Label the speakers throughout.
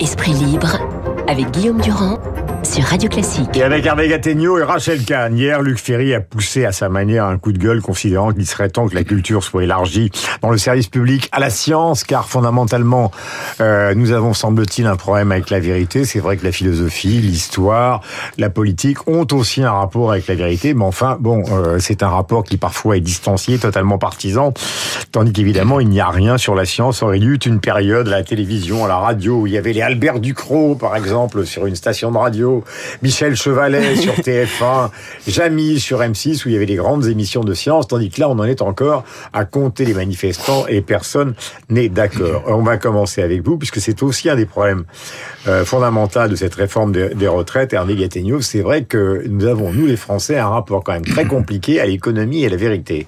Speaker 1: Esprit libre avec Guillaume Durand sur Radio Classique.
Speaker 2: Et avec Hervé Gattegno et Rachel Kahn. Hier, Luc Ferry a poussé à sa manière un coup de gueule considérant qu'il serait temps que la culture soit élargie dans le service public à la science, car fondamentalement, euh, nous avons, semble-t-il, un problème avec la vérité. C'est vrai que la philosophie, l'histoire, la politique ont aussi un rapport avec la vérité, mais enfin, bon, euh, c'est un rapport qui parfois est distancié, totalement partisan, tandis qu'évidemment, il n'y a rien sur la science. Y eu une période à la télévision, à la radio, où il y avait les Albert Ducrot, par exemple, sur une station de radio, Michel Chevalet sur TF1, Jamie sur M6 où il y avait des grandes émissions de science, tandis que là on en est encore à compter les manifestants et personne n'est d'accord. On va commencer avec vous puisque c'est aussi un des problèmes euh, fondamentaux de cette réforme des, retraites. Hervé Gattegno, c'est vrai que nous avons, nous les Français, un rapport quand même très compliqué à l'économie et à la vérité.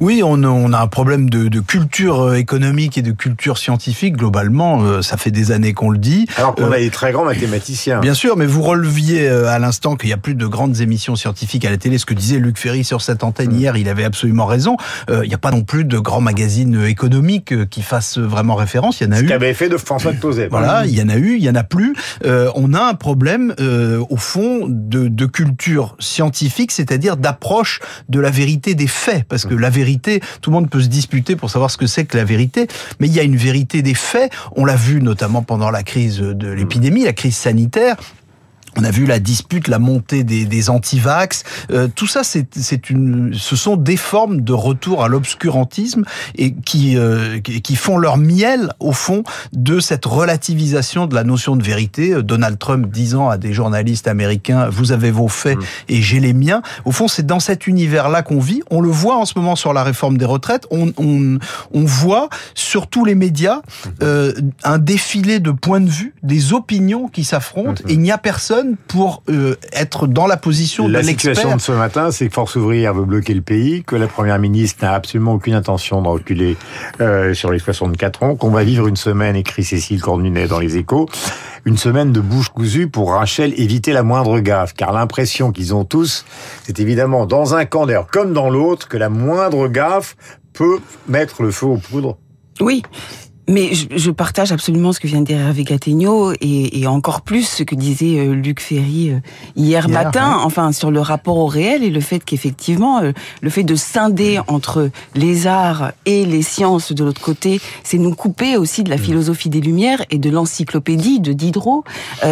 Speaker 3: Oui, on, on a un problème de, de, culture euh, économique et de culture scientifique globalement. Euh, ça fait des années qu'on le dit.
Speaker 2: Alors qu'on a des très grands mathématiciens.
Speaker 3: Bien sûr, mais vous releviez euh, à l'instant qu'il y a plus de grandes émissions scientifiques à la télé. Ce que disait Luc Ferry sur cette antenne mm. hier, il avait absolument raison. Euh, il n'y a pas non plus de grands magazines économiques euh, qui fassent vraiment référence. Il y en a
Speaker 2: Ce
Speaker 3: eu.
Speaker 2: qu'avait fait de François de Tozet.
Speaker 3: Voilà, il y en a eu, il y en a plus. on a un problème au fond de, de culture scientifique, c'est-à-dire d'approche de la vérité des faits, parce que mm. la vérité, tout le monde peut se disputer pour savoir ce que c'est que la vérité, mais il y a une vérité des faits. On l'a vu notamment pendant la crise de l'épidémie, la crise sanitaire. On a vu la dispute, la montée des, des antivax. Euh, tout ça, c'est une, ce sont des formes de retour à l'obscurantisme et qui, euh, qui font leur miel au fond de cette relativisation de la notion de vérité. Euh, Donald Trump disant à des journalistes américains "Vous avez vos faits mm. et j'ai les miens." Au fond, c'est dans cet univers-là qu'on vit. On le voit en ce moment sur la réforme des retraites. On, on, on voit sur tous les médias euh, un défilé de points de vue, des opinions qui s'affrontent. Mm-hmm. Et il n'y a personne pour euh, être dans la position de l'expert.
Speaker 2: La situation de ce matin, c'est que Force ouvrière veut bloquer le pays, que la Première ministre n'a absolument aucune intention de reculer euh, sur les 64 ans, qu'on va vivre une semaine, écrit Cécile Cornunet dans Les Échos, une semaine de bouche cousue pour Rachel éviter la moindre gaffe, car l'impression qu'ils ont tous, c'est évidemment dans un camp d'air comme dans l'autre, que la moindre gaffe peut mettre le feu aux poudres.
Speaker 4: Oui, mais je, je, partage absolument ce que vient de dire Hervé Gattegno et, et, encore plus ce que disait euh, Luc Ferry euh, hier, matin, enfin sur le rapport au réel et le fait qu'effectivement euh, le fait de scinder entre les arts et les sciences de l'autre côté, c'est nous couper aussi de la mm. philosophie des Lumières et de l'encyclopédie de Diderot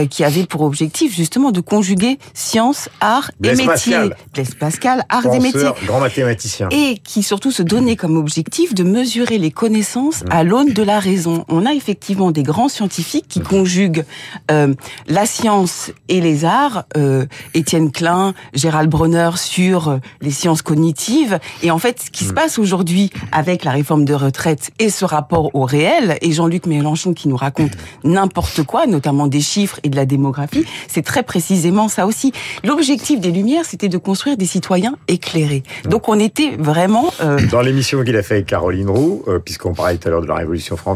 Speaker 4: qui avait pour objectif justement de conjuguer science, art et métier.
Speaker 2: Pascal.
Speaker 4: Blaise Pascal, art et métiers.
Speaker 2: Grand mathématicien.
Speaker 4: Et qui surtout se donnait comme objectif de mesurer les connaissances mm. à l'aune de la raison. On a effectivement des grands scientifiques qui conjuguent euh, la science et les arts. Euh, Étienne Klein, Gérald Bronner sur euh, les sciences cognitives. Et en fait, ce qui se passe aujourd'hui avec la réforme de retraite et ce rapport au réel, et Jean-Luc Mélenchon qui nous raconte n'importe quoi, notamment des chiffres et de la démographie, c'est très précisément ça aussi. L'objectif des Lumières, c'était de construire des citoyens éclairés. Donc on était vraiment...
Speaker 2: Euh... Dans l'émission qu'il a fait avec Caroline Roux, euh, puisqu'on parlait tout à l'heure de la Révolution française,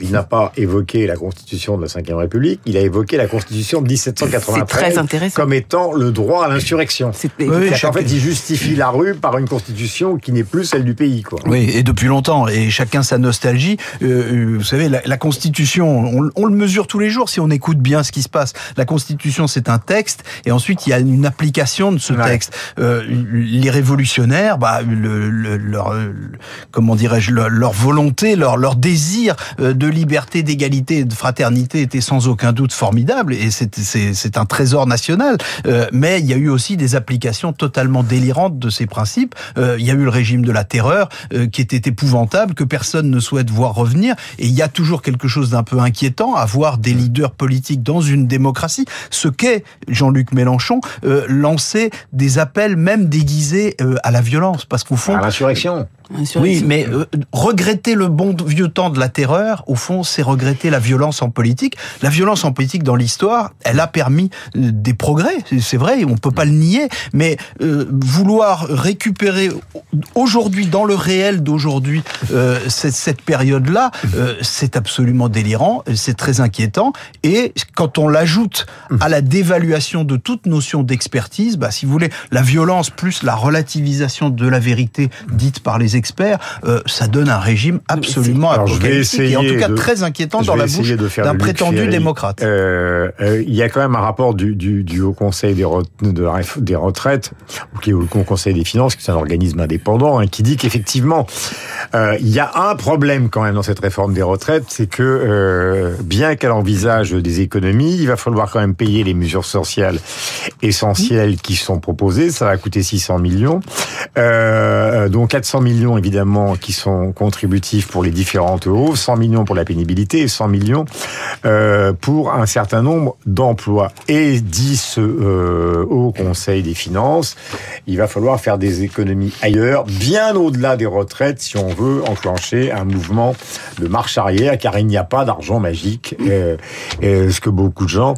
Speaker 2: il n'a pas évoqué la Constitution de la Ve République, il a évoqué la Constitution de 1793 comme étant le droit à l'insurrection. Oui, en fait, il justifie la rue par une Constitution qui n'est plus celle du pays. Quoi.
Speaker 3: Oui, et depuis longtemps, et chacun sa nostalgie. Euh, euh, vous savez, la, Constitution, on, le mesure tous les jours si on écoute bien ce qui se passe. La Constitution, c'est un texte, et ensuite il y a une application de ce texte. Euh, les révolutionnaires, bah, le, leur, comment dirais-je, leur, leur volonté, leur, leur désir euh, de liberté, d'égalité et de fraternité était sans aucun doute formidable et c'est un trésor national. Euh, mais il y a eu aussi des applications totalement délirantes de ces principes. Euh, il y a eu le régime de la terreur qui était épouvantable, que personne ne souhaite voir revenir. Et il y a toujours quelque chose d'un peu inquiétant à voir des leaders politiques dans une démocratie, ce qu'est Jean-Luc Mélenchon, lancer des appels même déguisés à la violence. Parce qu'au fond...
Speaker 2: À l'insurrection.
Speaker 3: Oui, mais regretter le bon vieux temps de la terreur au fond, c'est regretter la violence en politique. La violence en politique dans l'histoire, elle a permis euh, des progrès, c'est vrai, on peut pas le nier, mais euh, vouloir récupérer aujourd'hui, dans le réel d'aujourd'hui, euh, cette, cette période-là, c'est absolument délirant, c'est très inquiétant, et quand on l'ajoute à la dévaluation de toute notion d'expertise, bah, si vous voulez, la violence plus la relativisation de la vérité dite par les experts, euh, ça donne un régime absolument
Speaker 2: Alors, je vais
Speaker 3: apocalyptique et en tout cas
Speaker 2: de-
Speaker 3: très inquiétant dans la bouche d'un prétendu démocrate.
Speaker 2: Euh, euh, il y a quand même un rapport du, du, du Haut Conseil des, re- de la réf- des retraites, ou qui est au Haut Conseil des finances, qui est un organisme indépendant, hein, qui dit qu'effectivement, euh, il y a un problème quand même dans cette réforme des retraites, c'est que euh, bien qu'elle envisage des économies, il va falloir quand même payer les mesures sociales essentielles qui sont proposées. Ça va coûter 600 millions, euh, dont 400 millions évidemment qui sont contributifs pour les différentes hausses, 100 millions pour la pénibilité et 100 millions euh, pour un certain nombre d'emplois. Et dit ce euh, Haut Conseil des finances, il va falloir faire des économies ailleurs, bien au-delà des retraites, si on veut enclencher un mouvement de marche arrière, car il n'y a pas d'argent magique, euh, euh, ce que beaucoup de gens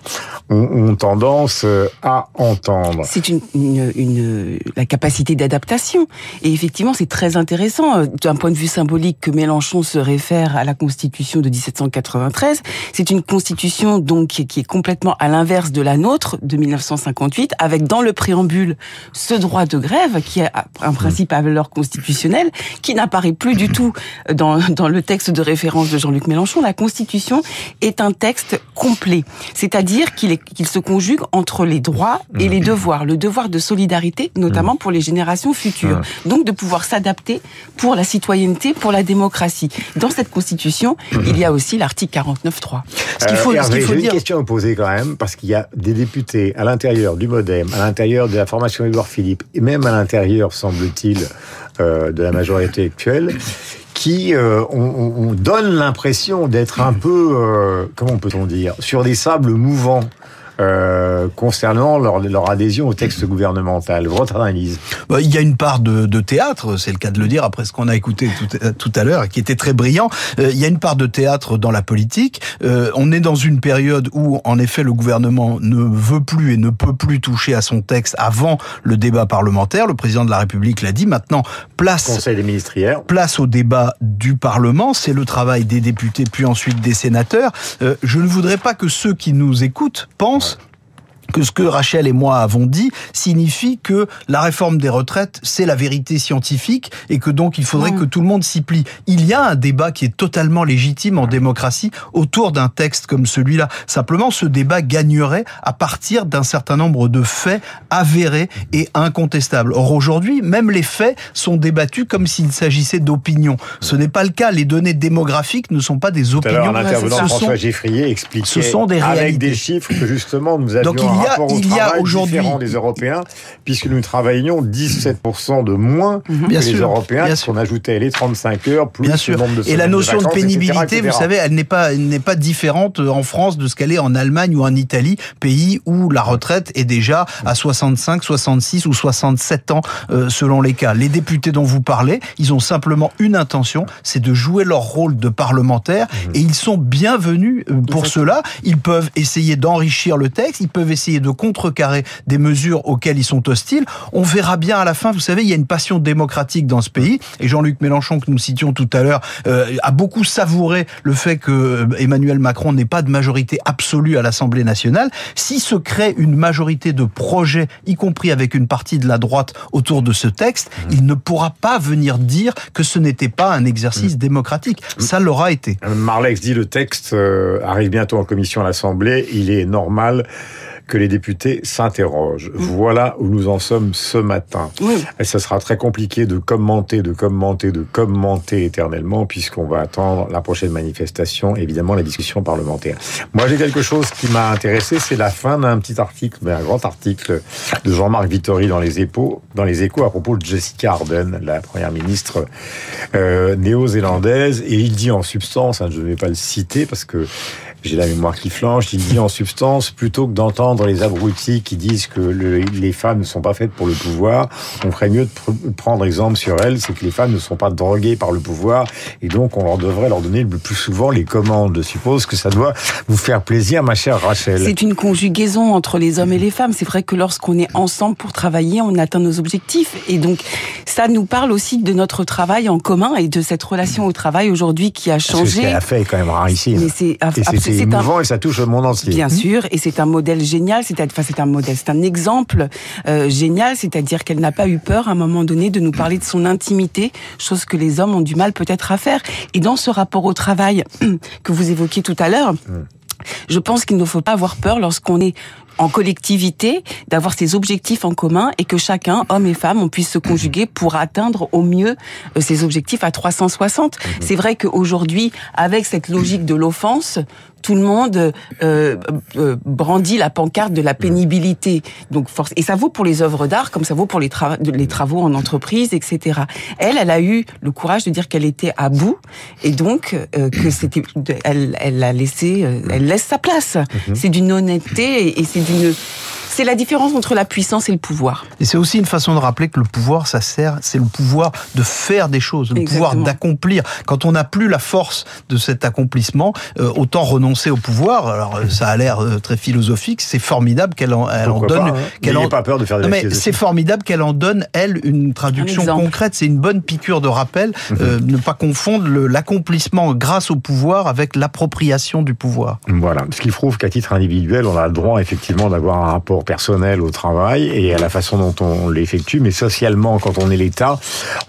Speaker 2: ont, tendance euh, à entendre.
Speaker 4: C'est une- la capacité d'adaptation. Et effectivement, c'est très intéressant euh, d'un point de vue symbolique que Mélenchon se réfère à la Constitution de 1793. C'est une Constitution donc qui est- complètement à l'inverse de la nôtre de 1958, avec dans le préambule ce droit de grève qui est un principe à valeur constitutionnelle, qui n'apparaît plus du tout dans le texte de référence de Jean-Luc Mélenchon. La Constitution est un texte complet, c'est-à-dire qu'il se conjugue entre les droits et les devoirs. Le devoir de solidarité, notamment pour les générations futures. Donc de pouvoir s'adapter pour la citoyenneté, pour la démocratie. Dans cette Constitution, il y a aussi l'article 49.3.
Speaker 3: Ce qu'il faut,
Speaker 2: Euh,
Speaker 3: ce faut
Speaker 2: j'ai
Speaker 3: dire,
Speaker 2: une question à poser quand même, parce qu'il y a des députés à l'intérieur du MoDem, à l'intérieur de la formation Édouard Philippe, et même à l'intérieur, semble-t-il, euh, de la majorité actuelle, qui euh, on, on- on donne l'impression d'être un peu, euh, comment peut-on dire, sur des sables mouvants. Euh, concernant leur, leur adhésion au texte gouvernemental. Votre analyse
Speaker 3: Bah, Il y a une part de, de théâtre, c'est le cas de le dire après ce qu'on a écouté tout, tout à l'heure, qui était très brillant. Euh, il y a une part de théâtre dans la politique. Euh, on est dans une période où, en effet, le gouvernement ne veut plus et ne peut plus toucher à son texte avant le débat parlementaire. Le président de la République l'a dit. Maintenant, place
Speaker 2: Conseil des ministres hier.
Speaker 3: place au débat du Parlement, c'est le travail des députés puis ensuite des sénateurs. Euh, je ne voudrais pas que ceux qui nous écoutent pensent que ce que Rachel et moi avons dit signifie que la réforme des retraites, c'est la vérité scientifique et que donc il faudrait
Speaker 4: Non.
Speaker 3: que tout le monde s'y plie. Il y a un débat qui est totalement légitime en démocratie autour d'un texte comme celui-là. Simplement, ce débat gagnerait à partir d'un certain nombre de faits avérés et incontestables. Or, aujourd'hui, même les faits sont débattus comme s'il s'agissait d'opinions. Ce n'est pas le cas. Les données démographiques ne sont pas des
Speaker 2: Tout à
Speaker 3: opinions. sont-
Speaker 2: François Geffrier, expliquait
Speaker 3: ce sont des
Speaker 2: avec
Speaker 3: réalités.
Speaker 2: des chiffres que justement nous avions
Speaker 3: Donc, il y a-
Speaker 2: rapport au
Speaker 3: il y a aujourd'hui-
Speaker 2: des Européens, puisque nous travaillions 17% de moins
Speaker 3: Bien
Speaker 2: que les
Speaker 3: sûr,
Speaker 2: Européens,
Speaker 3: bien
Speaker 2: puisqu'on ajoutait les 35 heures plus
Speaker 3: Bien
Speaker 2: le
Speaker 3: sûr.
Speaker 2: nombre de
Speaker 3: Et la notion de,
Speaker 2: vacances,
Speaker 3: pénibilité,
Speaker 2: etc.
Speaker 3: vous savez, elle n'est pas, elle n'est pas différente en France de ce qu'elle est en Allemagne ou en Italie, pays où la retraite est déjà à 65, 66 ou 67 ans euh, selon les cas. Les députés dont vous parlez, ils ont simplement une intention, c'est de jouer leur rôle de parlementaire
Speaker 2: Mmh.
Speaker 3: et ils sont bienvenus euh, pour cela. Ils peuvent essayer d'enrichir le texte, ils peuvent essayer de contrecarrer des mesures auxquelles ils sont hostiles. On verra bien à la fin, vous savez, il y a une passion démocratique dans ce pays et Jean-Luc Mélenchon que nous citions tout à l'heure euh, a beaucoup savouré le fait que euh, Emmanuel Macron n'ait pas de majorité absolue à l'Assemblée nationale. Si se crée une majorité de projets, y compris avec une partie de la droite autour de ce texte, il ne pourra pas venir dire que ce n'était pas un exercice démocratique. Ça l'aura été.
Speaker 2: Euh, Marlex dit le texte euh, arrive bientôt en commission à l'Assemblée. Il est normal que les députés s'interrogent. Voilà où nous en sommes ce matin.
Speaker 4: Oui.
Speaker 2: Et ce sera très compliqué de commenter, de commenter, de commenter éternellement, puisqu'on va attendre la prochaine manifestation, évidemment la discussion parlementaire. Moi, j'ai quelque chose qui m'a intéressé, c'est la fin d'un petit article, mais un grand article de Jean-Marc Vittori dans les échos, dans les échos à propos de Jessica Ardern, la première ministre euh, néo-zélandaise, et il dit en substance, hein, je ne vais pas le citer parce que j'ai la mémoire qui flanche, il dit en substance, plutôt que d'entendre les abrutis qui disent que le- les femmes ne sont pas faites pour le pouvoir, on ferait mieux de pr- prendre exemple sur elles, c'est que les femmes ne sont pas droguées par le pouvoir, et donc on leur devrait leur donner le plus souvent les commandes. Je suppose que ça doit vous faire plaisir, ma chère Rachel.
Speaker 4: C'est une conjugaison entre les hommes et les femmes. C'est vrai que lorsqu'on est ensemble pour travailler, on atteint nos objectifs. Et donc, ça nous parle aussi de notre travail en commun et de cette relation au travail aujourd'hui qui a
Speaker 2: que ce
Speaker 4: changé.
Speaker 2: qu'elle a fait est quand même rarissime.
Speaker 4: Mais
Speaker 2: c'est c'est émouvant et ça touche le monde entier.
Speaker 4: Bien sûr, et c'est un modèle génial, c'est enfin c'est un modèle, c'est un exemple euh, génial, c'est-à-dire qu'elle n'a pas eu peur à un moment donné de nous parler de son intimité, chose que les hommes ont du mal peut-être à faire. Et dans ce rapport au travail que vous évoquiez tout à l'heure, je pense qu'il ne faut pas avoir peur lorsqu'on est en collectivité, d'avoir ces objectifs en commun et que chacun, hommes et femmes, on puisse se conjuguer pour atteindre au mieux euh, ces objectifs à 360. C'est vrai qu'aujourd'hui, avec cette logique de l'offense, tout le monde euh, euh, brandit la pancarte de la pénibilité. Donc force et ça vaut pour les œuvres d'art comme ça vaut pour les, les travaux en entreprise, etc. Elle, elle a eu le courage de dire qu'elle était à bout et donc euh, que c'était, elle, elle a laissé, euh, elle laisse sa place. Mhm. C'est d'une honnêteté et c'est d'une c'est la différence entre la puissance et le pouvoir.
Speaker 3: Et c'est aussi une façon de rappeler que le pouvoir, ça sert, c'est le pouvoir de faire des choses, le pouvoir d'accomplir. Quand on n'a plus la force de cet accomplissement, euh, autant renoncer au pouvoir. Alors euh, ça a l'air euh, très philosophique. C'est formidable qu'elle en, elle en donne. Hein.
Speaker 2: Qu'elle en... pas peur de faire des non, mais
Speaker 3: c'est formidable qu'elle en donne elle une traduction concrète. C'est une bonne piqûre de rappel. Mhm. ne pas confondre l'accomplissement grâce au pouvoir avec l'appropriation du pouvoir.
Speaker 2: Voilà. Ce qui prouve qu'à titre individuel, on a le droit effectivement d'avoir un rapport personnel au travail et à la façon dont on l'effectue, mais socialement, quand on est l'État,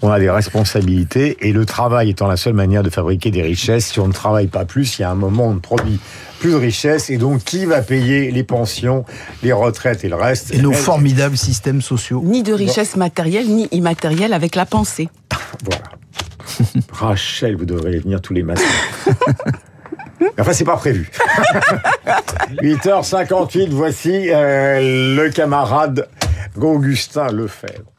Speaker 2: on a des responsabilités et le travail étant la seule manière de fabriquer des richesses, si on ne travaille pas plus, il y a un moment où on ne produit plus de richesses et donc qui va payer les pensions, les retraites et le reste?
Speaker 3: Et nos formidables systèmes sociaux.
Speaker 4: Ni de richesse matérielle ni immatérielle avec la pensée.
Speaker 2: voilà. Rachel, vous devrez venir tous les matins. Enfin, c'est pas prévu. 8h58, voici euh, le camarade Augustin Lefebvre.